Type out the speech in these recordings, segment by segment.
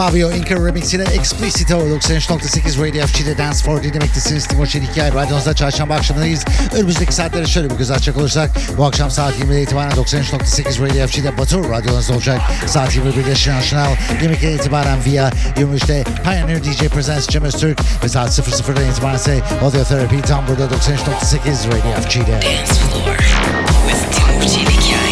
Fabio Inca Remix ile Explicito 93.8 Radio FG'de Dance for dinlemektesiniz. Timoşen Hikaye Radyonuzda çarşamba akşamındayız. Önümüzdeki saatlere şöyle bir göz açacak olursak bu akşam saat 20'de itibaren 93.8 Radio FG'de Batur Radyonuzda olacak. Saat 21'de Şinaşnal 22'de itibaren via 23'te Pioneer DJ Presents Cem Öztürk ve saat 00'dan itibaren ise Audio Therapy tam burada 93.8 Radio FG'de. Dance Floor with Timur Çelikay.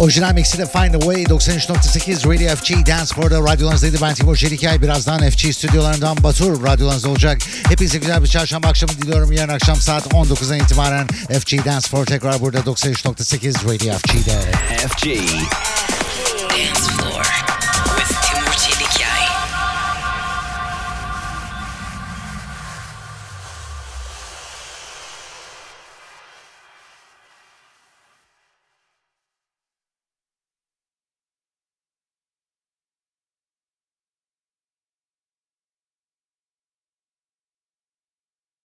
Orijinal mixi de Find a Way 93.8 Radio FG Dance Floor'da radyolarınızdaydı. Ben Timur Çelikay. Birazdan FG stüdyolarından Batur radyolarınızda olacak. Hepinize güzel bir çarşamba akşamı diliyorum. Yarın akşam saat 19'dan itibaren FG Dance Floor tekrar burada 93.8 Radio FG'de. Dance FG.